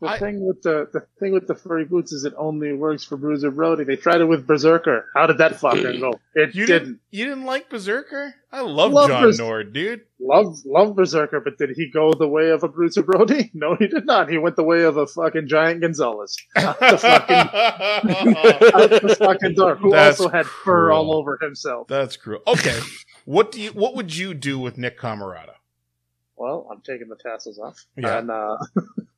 the I- thing with the the thing with the furry boots is it only works for Bruiser Brody. They tried it with Berserker. How did that fucker go? It You didn't. didn't. You didn't like Berserker? I love, Love John Bers- Nord, dude. Love love Berserker, but did he go the way of a Bruiser Brody? No, he did not. He went the way of a fucking giant Gonzalez. Out the fucking out the fucking dark, who That's also had fur all over himself. That's cruel. Okay, what do you? What would you do with Nick Comoroto? Well, I'm taking the tassels off. Yeah. And uh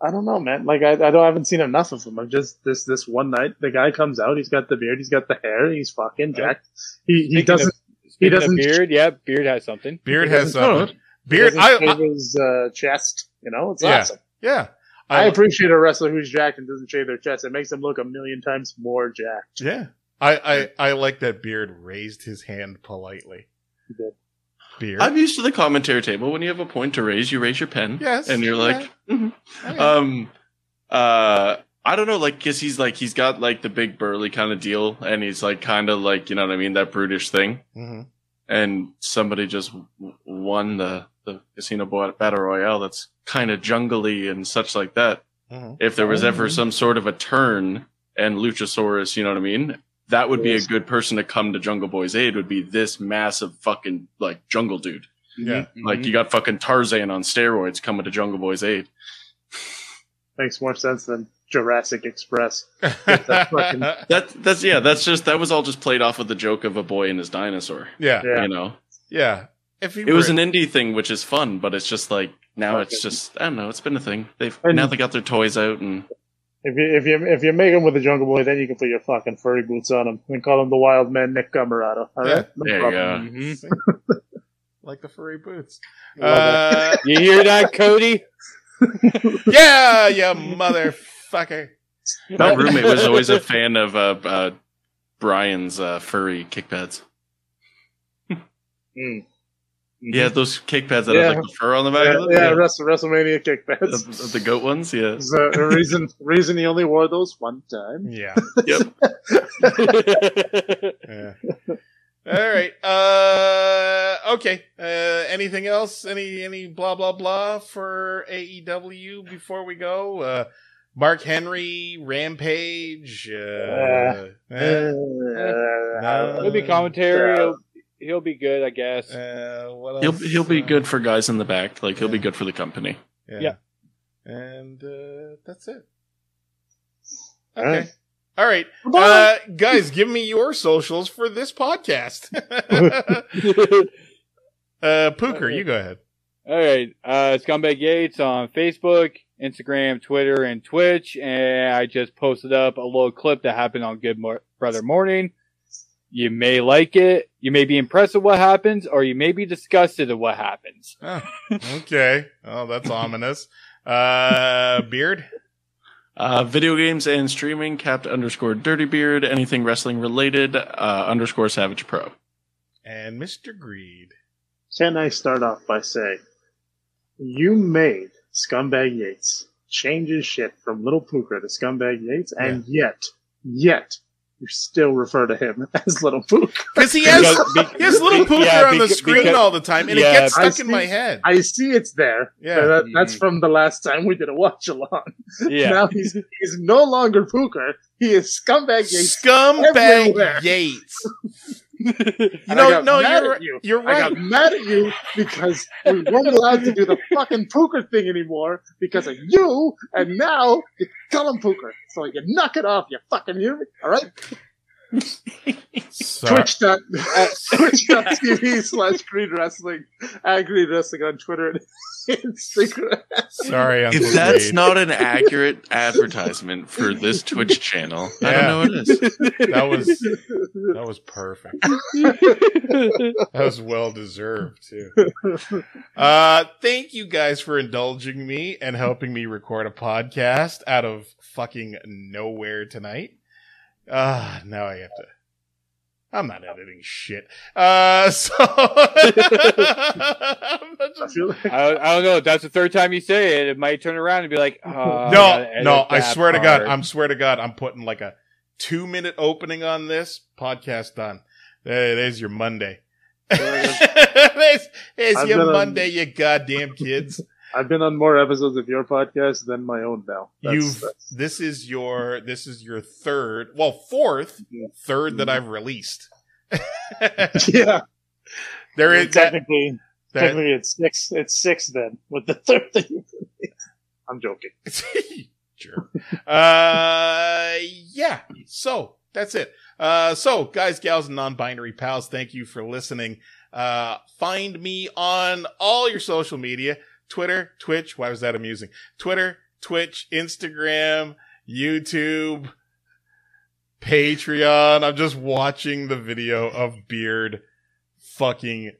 I don't know, man. Like I, I don't I haven't seen enough of him. I'm just this this one night the guy comes out, he's got the beard, he's got the hair, he's fucking jacked. He he Speaking doesn't Speaking of doesn't- beard, yeah, beard has something. Beard has something. Beard. I, shave I his uh, chest. You know, it's Yeah. awesome. yeah. I, I, appreciate a wrestler who's jacked and doesn't shave their chest. It makes them look a million times more jacked. Yeah. I, I, I like that Beard raised his hand politely. He did. Beard. I'm used to the commentary table. When you have a point to raise, you raise your pen. Yes, and you're like, mhm. Oh, yeah. um, uh, I don't know, like, cause he's like, he's got like the big burly kind of deal, and he's like, kind of like, you know what I mean, that brutish thing. Mhm. And somebody just w- won the the casino battle royale. That's kind of jungly and such like that. Mhm. If there was ever Mhm. some sort of a turn and Luchasaurus, you know what I mean. That would be a good person to come to Jungle Boy's aid. Would be this massive fucking like jungle dude. Yeah. Mm-hmm. Like you got fucking Tarzan on steroids coming to Jungle Boy's aid. Makes more sense than Jurassic Express. That fucking- That that's yeah, that's just that was all just played off of the joke of a boy and his dinosaur. yeah. Yeah. You know, Yeah. If he it was were- an indie thing, which is fun, but it's just like now it's just I don't know. It's been a thing. They've And- now they got their toys out and If you if you if you make him with a Jungle Boy, then you can put your fucking furry boots on him and call him the Wild Man Nick Comoroto. All Yeah. No there you problem. go. Mhm. like the furry boots. Uh, You hear that, Cody? yeah, you motherfucker. My roommate was always a fan of uh, uh, Brian's uh, furry kick pads. Mm. Yeah, those kick pads that Yeah. have like the fur on the back Yeah, of yeah, them. Wrestle, WrestleMania kick pads. the- the goat ones. Yeah. There's a, a reason reason he only wore those one time. Yeah. Yep. Yeah. All right. Uh okay. Uh anything else? Any any blah blah blah for AEW before we go? Uh Mark Henry, Rampage, uh, eh, Uh, He'll be commentary. He'll, he'll be good, I guess. uh, what He'll he'll be Uh, good for guys in the back. Like he'll be good for the company. Yeah. Yeah. And uh that's it. All Okay. right. All right. Uh guys, give me your socials for this podcast. uh Pooker, you go ahead. All right, uh, Scumbag Yates on Facebook, Instagram, Twitter, and Twitch, and I just posted up a little clip that happened on Good Mor- Brother Morning. You may like it, you may be impressed with what happens, or you may be disgusted at what happens. Oh, okay. Oh, that's ominous. Uh, Beard. Uh, video games and streaming, capped underscore dirty beard, anything wrestling related, uh, underscore savage pro. And Mr. Greed. Can I start off by saying, you made Scumbag Yates change his shit from Little Pooker to Scumbag Yates, and yet, yet, you still refer to him as Little Pooker. Because he has, Because- he has little be- Pooker yeah, on the beca- screen because- all the time, and yeah, it gets I stuck in my head. I see it's there. Yeah. That- that's Mhm. from the last time we did a watch along. Yeah. Now he's he's no longer Pooker. He is Scumbag Yates. Scumbag everywhere. Yates. You know, no, you're right. you. You're I right. got mad at you because we weren't allowed to do the fucking Pooker thing anymore because of you, and now you call him Pooker. So you knock it off, you fucking hear me? Alright? Sorry. Twitch dot Twitch.tv slash Green Wrestling at Green Wrestling on Twitter and Instagram. Sorry, Uncle If that's Greed. not an accurate advertisement for this Twitch channel, I don't know what it is. that was that was perfect. That was well deserved too. Uh, thank you guys for indulging me and helping me record a podcast out of fucking nowhere tonight. Ah, now I have to. I'm not editing shit. Uh, so I'm I just- I, I don't know. If that's the third time you say it. It might turn around and be like, oh, no, gotta no. I that swear to God. I'm swear to God, I'm putting like a two minute opening on this podcast. Done. There, there's your Monday. there's there's your been on- Monday, you goddamn kids. I've been on more episodes of your podcast than my own now. That's, You've that's- this is your this is your third, well, fourth, third that I've released. yeah. there is technically, that technically it's six. It's six then with the third thing. I'm joking. sure. Uh, yeah. So that's it. Uh, so guys, gals, and non-binary pals, thank you for listening. Uh, find me on all your social media, Twitter, Twitch. Why was that amusing? Twitter, Twitch, Instagram, YouTube, Patreon. I'm just watching the video of Beard fucking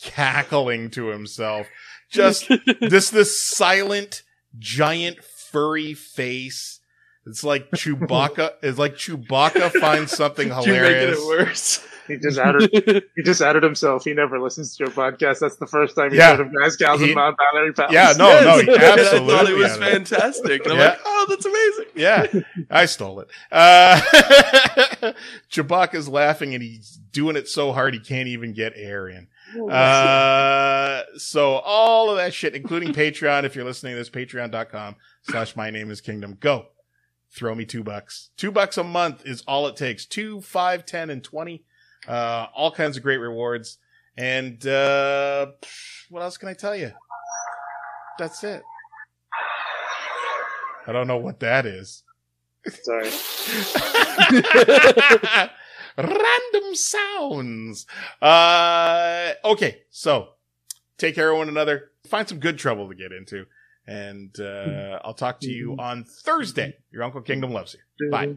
cackling to himself. Just this this silent giant furry face. It's like Chewbacca. It's like Chewbacca finds something You're making hilarious. it worse. He just added. he just added himself. He never listens to your podcast. That's the first time he's Yeah. heard of guys, gals, He- and non-binary pals. Yeah, no, Yes. no, he And I thought absolutely. it was had it. fantastic. And I'm Yeah. like, oh, that's amazing. Yeah, I stole it. Uh, Chewbacca's laughing and he's doing it so hard he can't even get air in. Uh, so all of that shit, including Patreon, if you're listening to this, patreon.com slash my name is kingdom. Go. Throw me two bucks. Two bucks a month is all it takes. Two, five, ten, and twenty. Uh, all kinds of great rewards. And, uh, what else can I tell you? That's it. I don't know what that is. Sorry. Random sounds. Uh, okay, so take care of one another. Find some good trouble to get into. And uh, I'll talk to you on Thursday. Your Uncle Kingdom loves you. Bye.